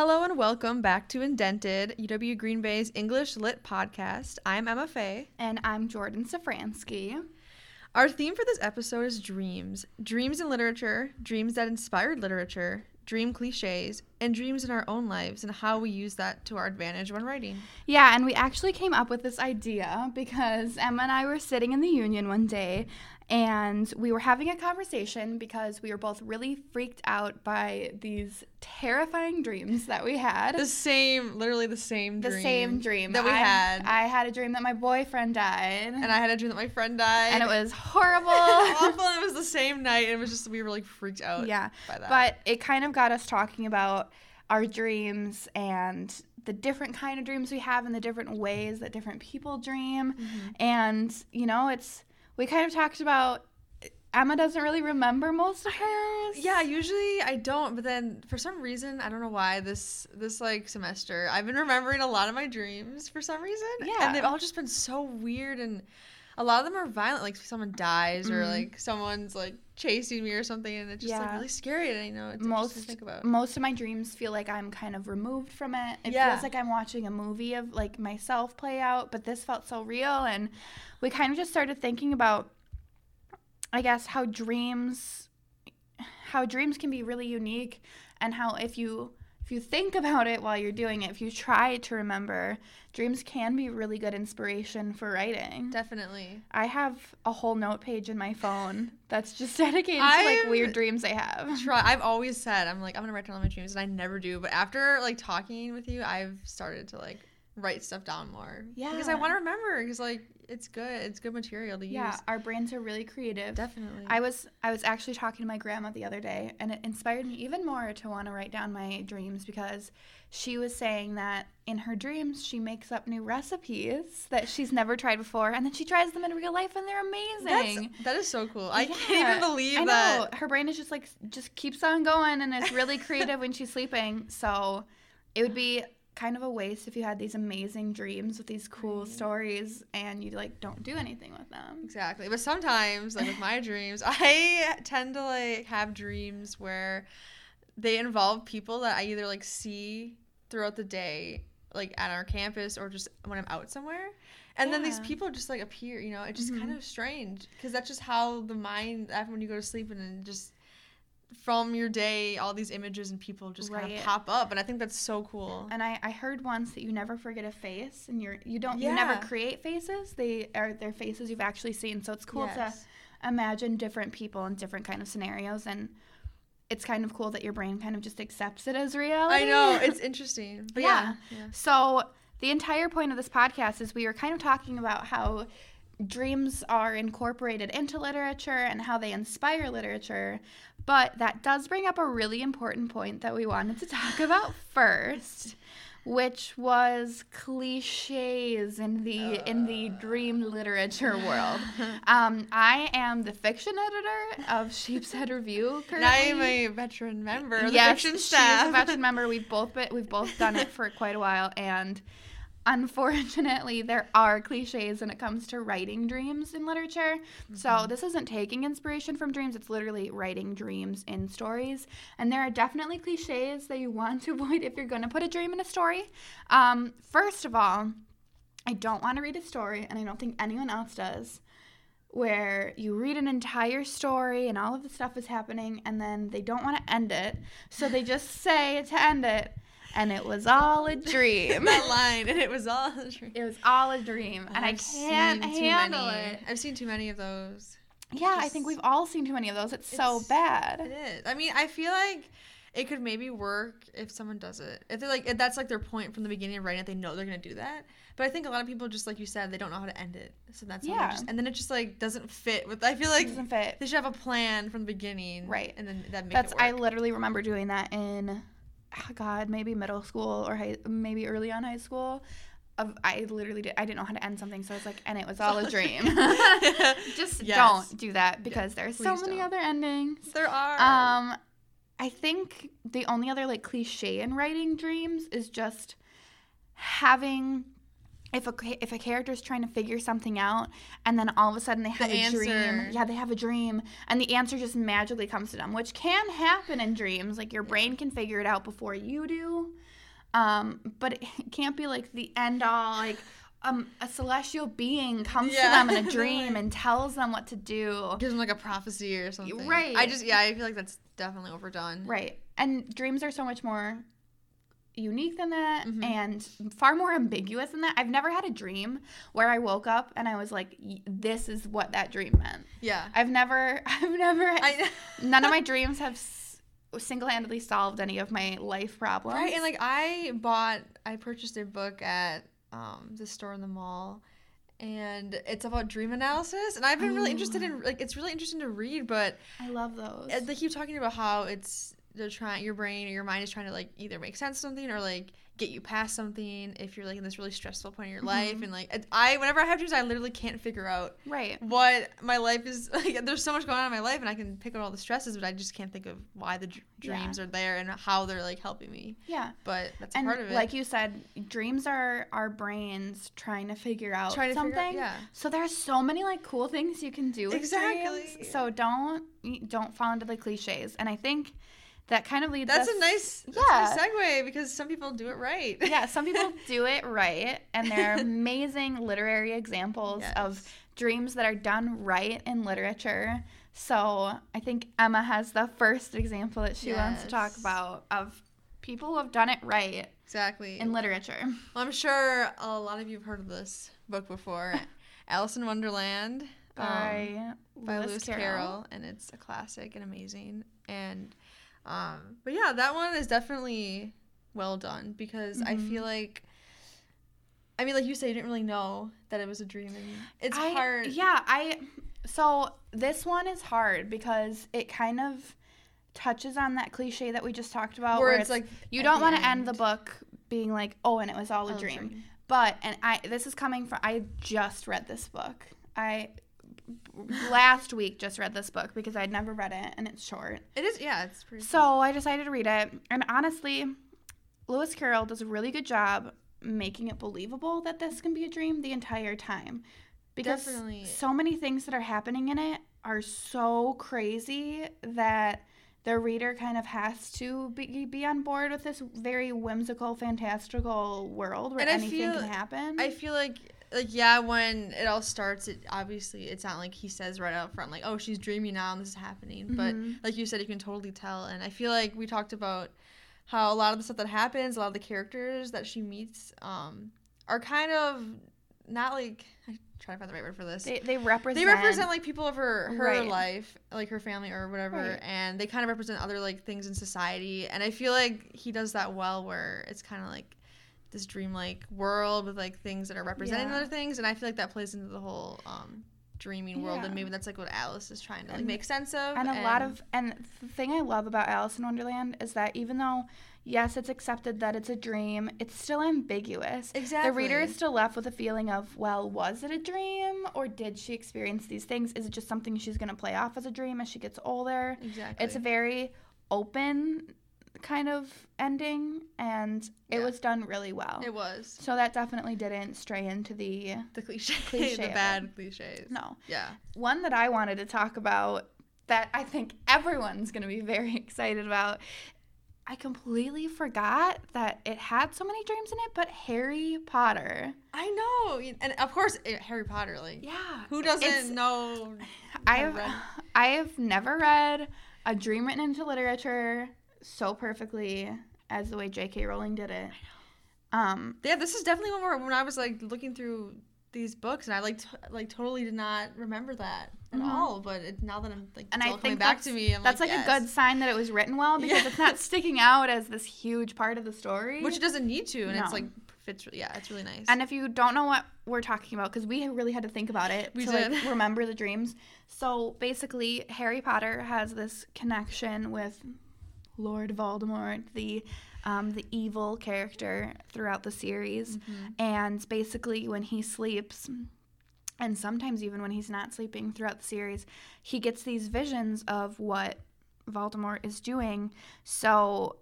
Hello and welcome back to Indented, UW Green Bay's English Lit podcast. I'm Emma Faye. And I'm Jordan Safransky. Our theme for this episode is dreams. Dreams in literature, dreams that inspired literature, dream cliches, and dreams in our own lives and how we use that to our advantage when writing. Yeah, and we actually came up with this idea because Emma and I were sitting in the union one day and we were having a conversation because we were both really freaked out by these terrifying dreams that we had. The same, literally the same the dream. same dream that we I, had. I had a dream that my boyfriend died. and I had a dream that my friend died. and it was horrible. awful. and It was the same night. And it was just, we were like freaked out yeah. by that. But it kind of got us talking about our dreams and the different kind of dreams we have and the different ways that different people dream. Mm-hmm. And, you know, it's we kind of talked about Emma doesn't really remember most of hers. Yeah, usually I don't, but then for some reason, I don't know why this this like semester, I've been remembering a lot of my dreams for some reason. Yeah. And they've all just been so weird and a lot of them are violent, like someone dies or Mhm. like someone's like chasing me or something and it's just like really scary and I know it's most to think about. most of my dreams feel like I'm kind of removed from it. It Yeah. feels like I'm watching a movie of like myself play out, but this felt so real and we kind of just started thinking about I guess how dreams how dreams can be really unique and how if you if you think about it while you're doing it, if you try to remember, dreams can be really good inspiration for writing. Definitely. I have a whole note page in my phone that's just dedicated to I've like weird dreams I have. Try I've always said I'm like I'm gonna write down all my dreams and I never do, but after like talking with you, I've started to like write stuff down more. Yeah. Because I want to remember because like it's good. It's good material to use. Yeah, our brains are really creative. Definitely. I was I was actually talking to my grandma the other day and it inspired me even more to want to write down my dreams because she was saying that in her dreams she makes up new recipes that she's never tried before and then she tries them in real life and they're amazing. That's, that is so cool. I can't even believe I that. know. Her brain is just like just keeps on going and it's really creative when she's sleeping. So it would be kind of a waste if you had these amazing dreams with these cool Right. stories and you like don't do anything with them. Exactly. But sometimes, like with my dreams, I tend to like have dreams where they involve people that I either like see throughout the day, like at our campus or just when I'm out somewhere. And then these people just like appear, you know, it's just kind Mhm. of strange because that's just how the mind, when you go to sleep and then just from your day, all these images and people just kind of pop up. And I think that's so cool. And I, I heard once that you never forget a face and you're you don't you never create faces. They are they're faces you've actually seen. So it's cool Yes. to imagine different people in different kind of scenarios and it's kind of cool that your brain kind of just accepts it as reality. I know. It's interesting. But yeah. Yeah. yeah. So the entire point of this podcast is we were kind of talking about how dreams are incorporated into literature and how they inspire literature. But that does bring up a really important point that we wanted to talk about first, which was cliches in the in the dream literature world. Um, I am the fiction editor of Sheepshead Review. And I am a veteran member of yes, the fiction she's a veteran member. We've both been, we've both done it for quite a while, and unfortunately, there are cliches when it comes to writing dreams in literature. So Mm-hmm. this isn't taking inspiration from dreams; it's literally writing dreams in stories. And there are definitely cliches that you want to avoid if you're going to put a dream in a story. Um, first of all, I don't want to read a story, and I don't think anyone else does where you read an entire story and all of the stuff is happening and then they don't want to end it so they just say to end it and it was all a dream that line, and it was all a dream. it was all a dream and i I've can't handle many. it I've seen too many of those. yeah i think we've all seen too many of those it's, so It's- It bad is. I mean, I feel like it could maybe work if someone does it. If they're like, if that's like their point from the beginning of writing it, they know they're gonna do that. But I think a lot of people, just like you said, they don't know how to end it. So that's Yeah. just, and then it just like doesn't fit with. I feel like it doesn't fit they should have a plan from the beginning, Right. And then that make that's it i literally remember doing that in god maybe middle school or high, maybe early on high school of I literally did I didn't know how to end something so I was like and it was all a dream. Just Yes. don't do that because there's so many don't. other endings. there are. Um I think the only other like cliche in writing dreams is just having if a if a character's trying to figure something out and then all of a sudden they have The a dream yeah they have a dream and the answer just magically comes to them which can happen in dreams like your brain can figure it out before you do um but it can't be like the end all like um a celestial being comes Yeah. to them in a dream and tells them what to do Gives them like a prophecy or something. Right. I just yeah, I feel like that's definitely overdone. Right. And dreams are so much more unique than that Mhm. and far more ambiguous than that. I've never had a dream where I woke up and I was like, this is what that dream meant. Yeah. I've never, I've never, I none of my dreams have single-handedly solved any of my life problems. Right, and like I bought, I purchased a book at um, the store in the mall, and it's about dream analysis. And I've been really interested in like it's really interesting to read, but I love those. they keep talking about how it's they're trying your brain or your mind is trying to like either make sense of something or like get you past something if you're like in this really stressful point in your life Mhm. and like I whenever I have dreams I literally can't figure out right. what my life is like there's so much going on in my life and I can pick out all the stresses but I just can't think of why the Yeah. dreams are there and how they're like helping me Yeah. but that's a And part of it like you said, dreams are our brains trying to figure out to something. figure out- yeah. So there's so many like cool things you can do with Exactly. So don't don't fall into the cliches. And I think that kind of leads That's us a nice, that's Yeah. a segue because some people do it right. yeah, some people do it right, and there are amazing literary examples of dreams that are done right in literature. So I think Emma has the first example that she wants to talk about of people who have done it right exactly. in literature. Well, I'm sure a lot of you have heard of this book before, Alice in Wonderland um, By, by Lewis Carroll. and it's a classic and amazing. And um, but yeah, that one is definitely well done because I Mhm. feel like. I mean, like you say, you didn't really know that it was a dream, and it's I- hard. Yeah, I. So this one is hard because it kind of touches on that cliche that we just talked about, where it's like you don't want to end the book being like, oh, and it was all a All dream. dream. But and I this is coming from I just read this book. I last week just read this book because I'd never read it and it's short. It is, yeah, it's pretty. So I decided to read it. And honestly, Lewis Carroll does a really good job making it believable that this can be a dream the entire time. Because Definitely. so many things that are happening in it are so crazy that the reader kind of has to be, be on board with this very whimsical, fantastical world where And anything feel- can happen. I feel like like yeah, when it all starts, it obviously it's not like he says right out front like, "Oh, she's dreaming now and this is happening." Mhm. But like you said, you can totally tell. And I feel like we talked about how a lot of the stuff that happens, a lot of the characters that she meets, um, are kind of not like I try to find the right word for this. they, they represent. They represent like people of her her Right. life, like her family or whatever, Right. and they kind of represent other like things in society. And I feel like he does that well, where it's kind of like this dreamlike world with like things that are representing Yeah. other things, and I feel like that plays into the whole um, dreaming world, and maybe that's like what Alice is trying to like And- make sense of. and a lot of and the thing I love about Alice in Wonderland is that even though yes, it's accepted that it's a dream, it's still ambiguous. exactly The reader is still left with a feeling of, well, was it a dream or did she experience these things? Is it just something she's going to play off as a dream as she gets older? exactly It's a very open kind of ending and it Yeah. was done really well. it was so that definitely didn't stray into the the cliche, Cliche the bad cliches. no. Yeah. One that I wanted to talk about that I think everyone's going to be very excited about. I completely forgot that it had so many dreams in it, but Harry Potter. I know, and of course Harry Potter. Like, Yeah. who doesn't know? I've I've never read a dream written into literature so perfectly as the way J.K. Rowling did it. Um, Yeah, this is definitely one where when I was like looking through these books, and I like t- like totally did not remember that at Mhm. all. But it, now that I'm like, and it's I think back to me, I'm that's like, like, yes. a good sign that it was written well because it's not sticking out as this huge part of the story. which it doesn't need to, and it's like fits. re- Yeah, it's really nice. And if you don't know what we're talking about, because we really had to think about it We to did. like remember the dreams. So basically, Harry Potter has this connection with Lord Voldemort, the um, the evil character throughout the series. Mhm. And basically, when he sleeps, and sometimes even when he's not sleeping throughout the series, he gets these visions of what Voldemort is doing. So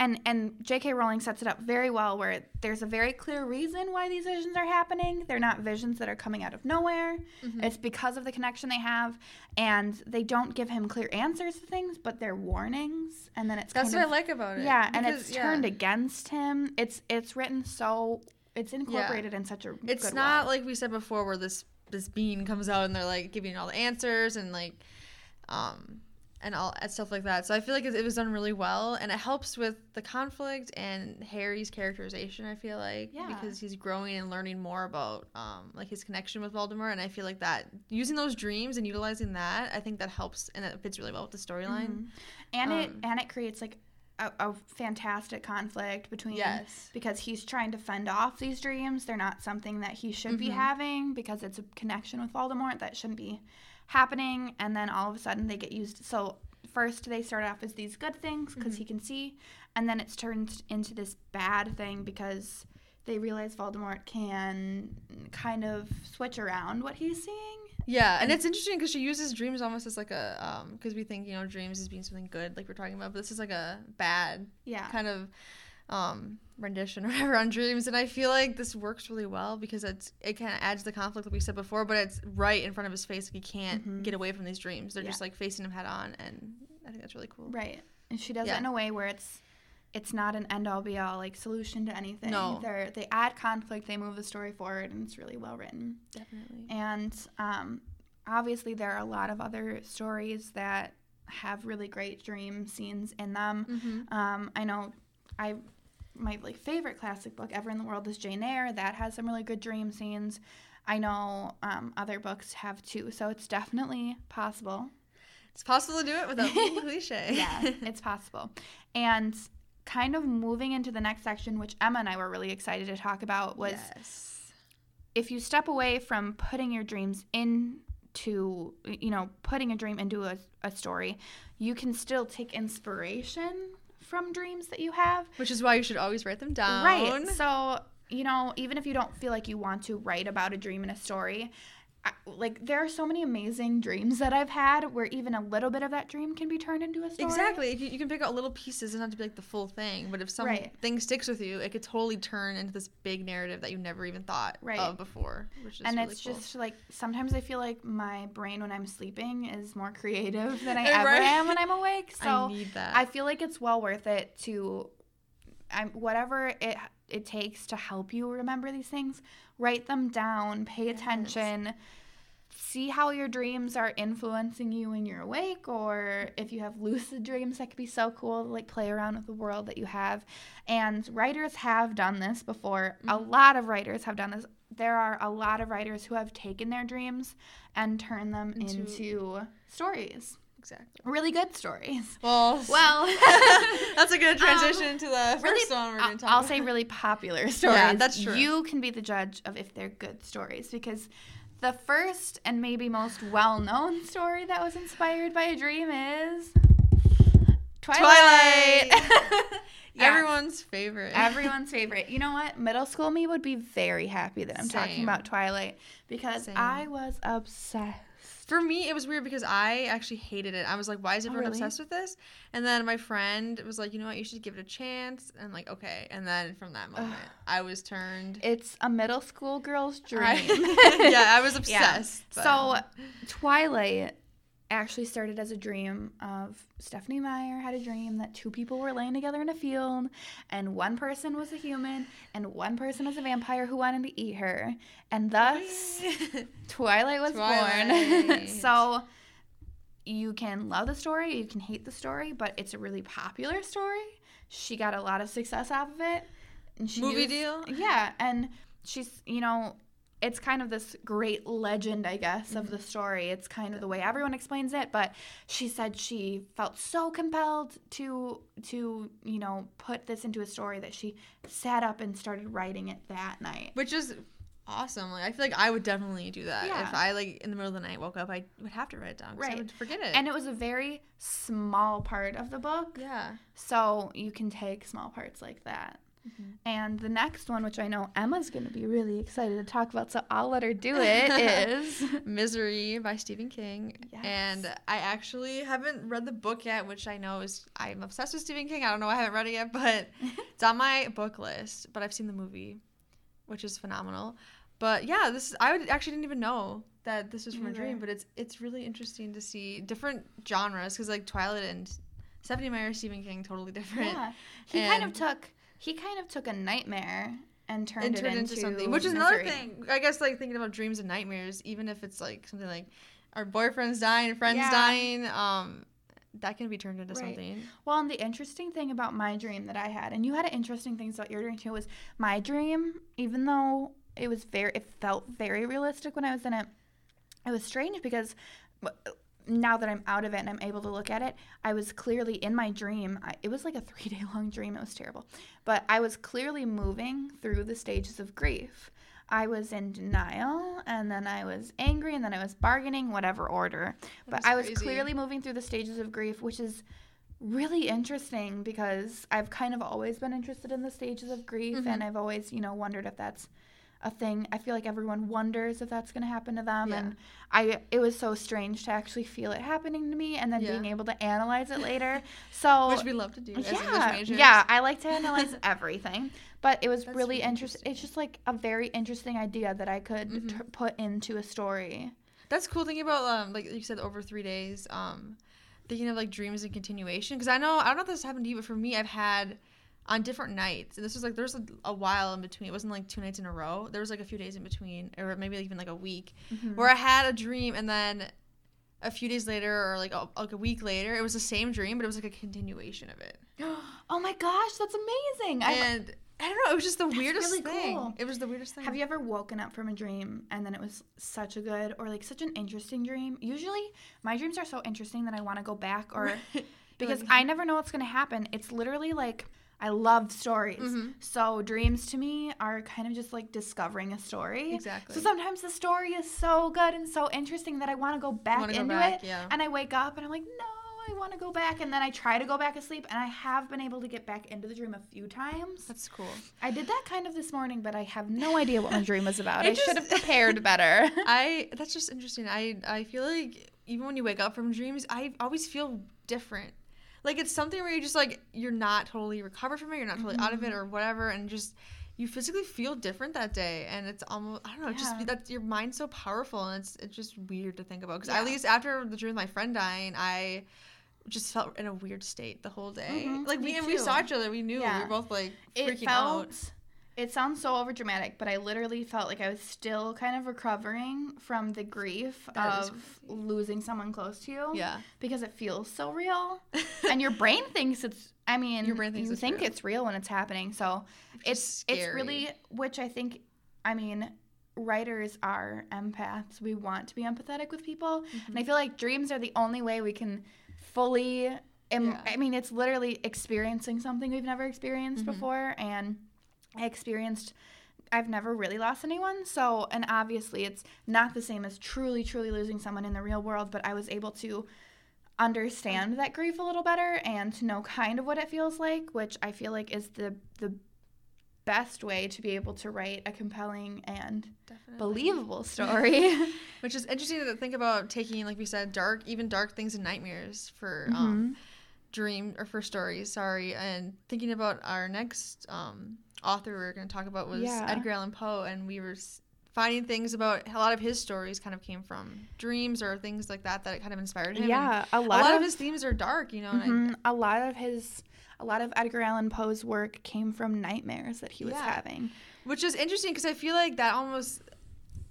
and and J.K. Rowling sets it up very well, where there's a very clear reason why these visions are happening. They're not visions that are coming out of nowhere. Mhm. It's because of the connection they have, and they don't give him clear answers to things, but they're warnings. And then it's That's kind what of, I like about it. yeah, and it's yeah. turned against him. It's it's written so it's incorporated in such a It's not way. like we said before, where this this bean comes out and they're like giving all the answers and like, um, and all and stuff like that. So I feel like it, it was done really well, and it helps with the conflict and Harry's characterization. I feel like Yeah. because he's growing and learning more about um like his connection with Voldemort, and I feel like that using those dreams and utilizing that, I think that helps and it fits really well with the storyline. Mhm. and it Um, and it creates like a, a fantastic conflict between Yes. because he's trying to fend off these dreams. They're not something that he should be Mhm. having because it's a connection with Voldemort that shouldn't be happening. And then all of a sudden they get used. So first they start off as these good things because Mhm. he can see, and then it's turned into this bad thing because they realize Voldemort can kind of switch around what he's seeing. Yeah, and, And- it's interesting because she uses dreams almost as like a um because we think you know dreams as being something good like we're talking about, but this is like a bad Yeah. kind of um rendition or whatever on dreams, and I feel like this works really well because it's it kind of adds the conflict that we said before, but it's right in front of his face, like he can't Mhm. get away from these dreams. They're Yeah. just like facing him head on, and I think that's really cool. Right. And she does Yeah. it in a way where it's it's not an end all be all like solution to anything. No. They're they add conflict, they move the story forward and it's really well written. Definitely. And um obviously there are a lot of other stories that have really great dream scenes in them. Mm-hmm. Um I know I my like favorite classic book ever in the world is Jane Eyre. That has some really good dream scenes. I know um, other books have too, so it's definitely possible. It's possible to do it without being cliche. yeah, it's possible. And kind of moving into the next section, which Emma and I were really excited to talk about, was yes. if you step away from putting your dreams into, you know, putting a dream into a, a story, you can still take inspiration from dreams that you have. Which is why you should always write them down. Right. So, you know, even if you don't feel like you want to write about a dream in a story, like there are so many amazing dreams that I've had where even a little bit of that dream can be turned into a story. Exactly. You, you can pick out little pieces. It doesn't to be like the full thing. But if something Right. sticks with you, it could totally turn into this big narrative that you never even thought Right. of before. Which is and really it's cool. just like sometimes I feel like my brain when I'm sleeping is more creative than I Right. ever am when I'm awake. I So that. I feel like it's well worth it to, I'm whatever it it takes to help you remember these things. Write them down. Pay Yes. attention. See how your dreams are influencing you when you're awake, or if you have lucid dreams, that could be so cool. to, Like play around with the world that you have. And writers have done this before. A Mhm. lot of writers have done this. There are a lot of writers who have taken their dreams and turned them Into- into stories. Exactly. Really good stories. Well, Well, that's a good transition to the Um, really- first one we're going to talk I'll about. say really popular stories. Yeah, that's true. You can be the judge of if they're good stories because the first and maybe most well-known story that was inspired by a dream is Twilight. Yeah, Everyone's favorite. everyone's favorite. You know what? Middle school me would be very happy that I'm talking about Twilight because Same. I was obsessed. For me, it was weird because I actually hated it. I was like, why is Oh, everyone really? obsessed with this? And then my friend was like, you know what, you should give it a chance. And like, okay. And then from that moment, I was turned. It's a middle school girl's dream. I- yeah, I was obsessed. but- So, Twilight actually started as a dream of Stephenie Meyer had a dream that two people were laying together in a field, and one person was a human, and one person was a vampire who wanted to eat her, and thus Twilight was born. So. You can love the story, you can hate the story, but it's a really popular story. She got a lot of success off of it. And she Movie used- deal? Yeah, and she's, you know, it's kind of this great legend, I guess, of the mm-hmm. story. It's kind of the way everyone explains it, but she said she felt so compelled to to, you know, put this into a story that she sat up and started writing it that night. Which is awesome. Like I feel like I would definitely do that. Yeah. If I like in the middle of the night woke up, I would have to write it down. 'cause I Right. would forget it. And it was a very small part of the book. yeah. So you can take small parts like that. Mhm. And the next one, which I know Emma's going to be really excited to talk about, so I'll let her do it, is Misery by Stephen King. Yes. And I actually haven't read the book yet, which I know is I'm obsessed with Stephen King. I don't know, I haven't read it yet, but it's on my book list. But I've seen the movie, which is phenomenal. But yeah, this is, I would actually didn't even know that this was from a dream, but it's it's really interesting to see different genres because like Twilight and Stephenie Meyer, Stephen King, totally different. yeah. He kind of took he kind of took a nightmare and turned, and turned it into, into, something, which is another thing. I guess like thinking about dreams and nightmares, even if it's like something like our boyfriend's dying, friends Yeah. dying, um, that can be turned into Right. something. Well, and the interesting thing about my dream that I had, and you had interesting things about your dream too, was my dream, even though it was very, it felt very realistic when I was in it, it was strange because now that I'm out of it and I'm able to look at it, I was clearly in my dream. I, it was like a three day long dream. It was terrible. But I was clearly moving through the stages of grief. I was in denial, and then I was angry, and then I was bargaining, whatever order. But I was crazy. clearly moving through the stages of grief, which is really interesting because I've kind of always been interested in the stages of grief Mhm. and I've always, you know, wondered if that's a thing. I feel like everyone wonders if that's going to happen to them Yeah. and I it was so strange to actually feel it happening to me and then Yeah. being able to analyze it later. So Which we love to do yeah, yeah, I like to analyze everything, but it was really really interesting. It's just like a very interesting idea that I could Mhm. t- put into a story. That's cool thinking about um like you said over three days um thinking of like dreams and continuation because I know I don't know if this happened to you but for me I've had on different nights and this was like there was a, a while in between it wasn't like two nights in a row there was like a few days in between or maybe even like a week Mm-hmm. where I had a dream and then a few days later or like a, like a week later it was the same dream but it was like a continuation of it oh my gosh, that's amazing! I and I don't know it was just the weirdest really thing cool. it was the weirdest thing Have you ever woken up from a dream and then it was such a good or like such an interesting dream? Usually, my dreams are so interesting that I want to go back or because Like- I never know what's going to happen. It's literally like I love stories. Mhm. So, dreams to me are kind of just like discovering a story. exactly So sometimes the story is so good and so interesting that I want to go back go into back, it. yeah. And I wake up and I'm like, no, I want to go back. And then I try to go back asleep and I have been able to get back into the dream a few times. that's cool I did that kind of this morning, but I have no idea what my dream was about. I should have prepared better. I that's just interesting. I I feel like even when you wake up from dreams, I always feel different. Like it's something where you just like you're not totally recovered from it, you're not totally out of it or whatever, and just you physically feel different that day, and it's almost I don't know, Yeah. just that your mind's so powerful, and it's it's just weird to think about. Because Yeah. at least after the dream with my friend dying, I just felt in a weird state the whole day. Mhm, like we me and we saw each other, we knew we were both like it freaking felt. out. It sounds so overdramatic, but I literally felt like I was still kind of recovering from the grief That of losing someone close to you. Yeah. Because it feels so real. and your brain thinks it's I mean Your brain thinks you it's think real. it's real when it's happening. So it's Just it's really which I think I mean writers are empaths. We want to be empathetic with people. And I feel like dreams are the only way we can fully em- Yeah. I mean it's literally experiencing something we've never experienced Mhm. before and I experienced I've never really lost anyone. So, and obviously it's not the same as truly truly losing someone in the real world, but I was able to understand that grief a little better and to know kind of what it feels like, which I feel like is the the best way to be able to write a compelling and Definitely. believable story. Which is interesting to think about taking, like we said, dark, even dark things and nightmares for Mm-hmm. um, dream or for stories. Sorry, and thinking about our next um, author we are going to talk about was Yeah. Edgar Allan Poe, and we were finding things about a lot of his stories kind of came from dreams or things like that that kind of inspired him. Yeah, a a lot, lot, of, of his themes are dark, you know. And I, a lot of his a lot of Edgar Allan Poe's work came from nightmares that he was Yeah. having. which is interesting because I feel like that almost,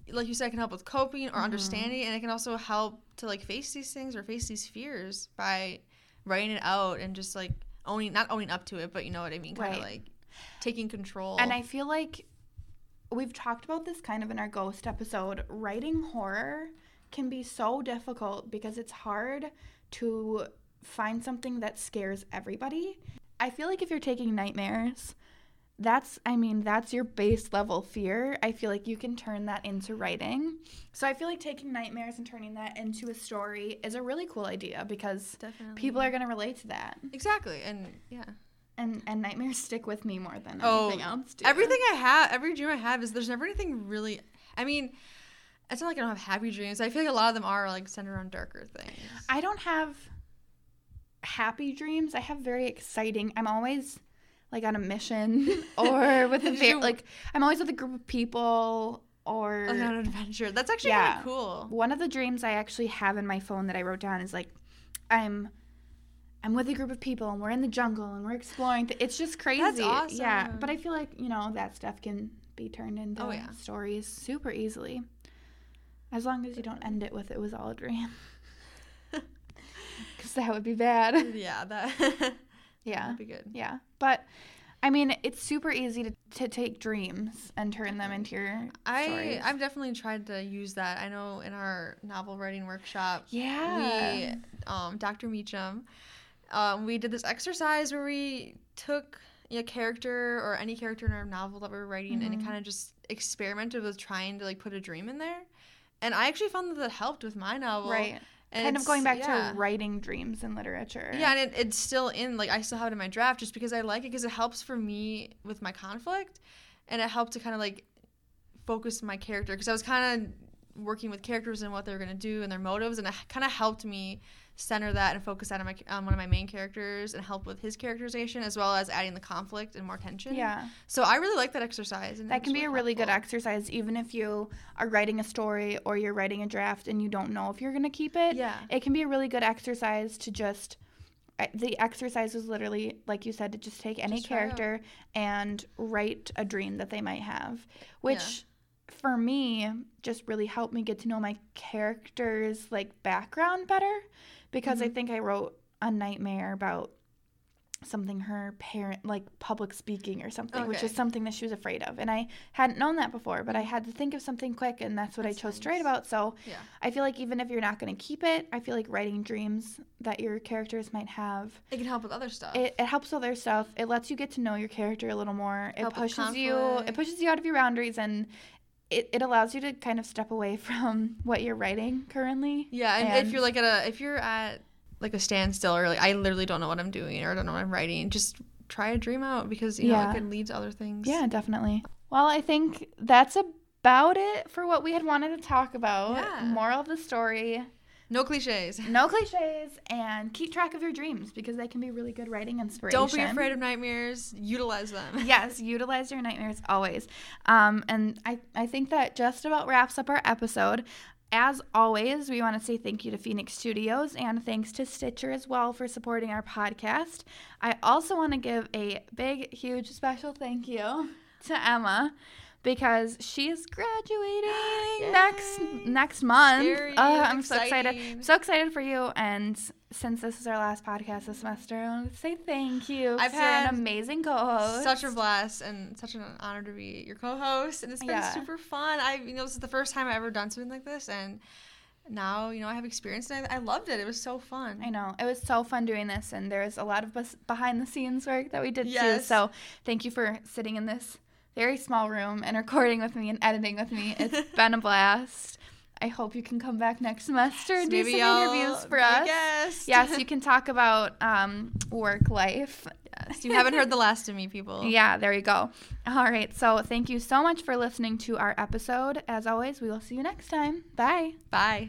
like you said, can help with coping or Mhm. understanding, and it can also help to like face these things or face these fears by writing it out and just like owning, not owning up to it, but you know what I mean, kind of Right. like taking control. And I feel like we've talked about this kind of in our ghost episode. Writing horror can be so difficult because it's hard to find something that scares everybody. I feel like if you're taking nightmares, that's I mean, that's your base level fear. I feel like you can turn that into writing. So I feel like taking nightmares and turning that into a story is a really cool idea because definitely people are going to relate to that. exactly, and yeah, And and nightmares stick with me more than Oh, anything else. Do. Everything I have, every dream I have is there's never anything really. I mean, it's not like I don't have happy dreams. I feel like a lot of them are like centered around darker things. I don't have happy dreams. I have very exciting. I'm always like on a mission or with a you- like I'm always with a group of people or on an adventure. That's actually Yeah. of cool. one of the dreams I actually have in my phone that I wrote down is like I'm I'm with a group of people and we're in the jungle and we're exploring. Th- it's just crazy. Yeah, awesome. Yeah, but I feel like you know that stuff can be turned into Oh, yeah. stories super easily, as long as you don't end it with "it was all a dream," because that would be bad. yeah, that. Yeah, That'd be good. yeah, but. I mean, it's super easy to, to take dreams and turn them into your I stories. I've definitely tried to use that. I know in our novel writing workshop, yeah. we um, Dr. Meacham, um, we did this exercise where we took a character or any character in our novel that we were writing Mhm. and kind of just experimented with trying to like put a dream in there. And I actually found that that helped with my novel. right. And kind of going back yeah. to writing dreams in literature. Yeah, and it, it's still in like I still have it in my draft just because I like it because it helps for me with my conflict, and it helped to kind of like focus my character because I was kind of working with characters and what they were gonna do and their motives, and it kind of helped me center that and focus that on my on one of my main characters and help with his characterization as well as adding the conflict and more tension. Yeah. So I really like that exercise. That can be a really good exercise, even if you are writing a story or you're writing a draft and you don't know if you're going to keep it. Yeah. It can be a really good exercise to just. Uh, the exercise was literally, like you said, to just take any Just character and write a dream that they might have, which Yeah. for me just really helped me get to know my character's like background better because I Mhm. think I wrote a nightmare about something her parent like public speaking or something which is something that she was afraid of and i hadn't known that before but i had to think of something quick and that's what That's i chose to write about so Yeah. i feel like even if you're not going to keep it i feel like writing dreams that your characters might have It can help with other stuff. it, it helps other stuff it lets you get to know your character a little more it Help with pushes you it pushes you out of your boundaries and it, it allows you to kind of step away from what you're writing currently Yeah, and, And- if you're like at a if you're at like a standstill or like I literally don't know what I'm doing or I don't know what I'm writing, just try a dream out because you know it can lead to other things. Yeah, definitely. Well, I think that's about it for what we had wanted to talk about. Yeah. Moral of the story No cliches. no cliches and keep track of your dreams because they can be really good writing inspiration. Don't be afraid of nightmares. Utilize them. yes, utilize your nightmares always. Um, and I, I think that just about wraps up our episode. As always, we want to say thank you to Phoenix Studios and thanks to Stitcher as well for supporting our podcast. I also want to give a big, huge, special thank you to Emma because she is graduating next Yay. next month. Scary, Uh, I'm so excited. exciting. So excited for you. And since this is our last podcast this semester, I want to say thank you. I've you're an amazing co-host. Such a blast and such an honor to be your co-host, and it's been Yeah. super fun. I, you know, this is the first time I've ever done something like this, and now you know I have experience, and I, I loved it. It was so fun. I know. It was so fun doing this, and there's a lot of bes- behind the scenes work that we did too. So thank you for sitting in this very small room and recording with me and editing with me. It's been a blast. I hope you can come back next semester and do some interviews for us. guest. Yes, you can talk about um, work life. Yes, you haven't heard the last of me, people. Yeah, there you go. All right. So thank you so much for listening to our episode. As always, we will see you next time. Bye. Bye.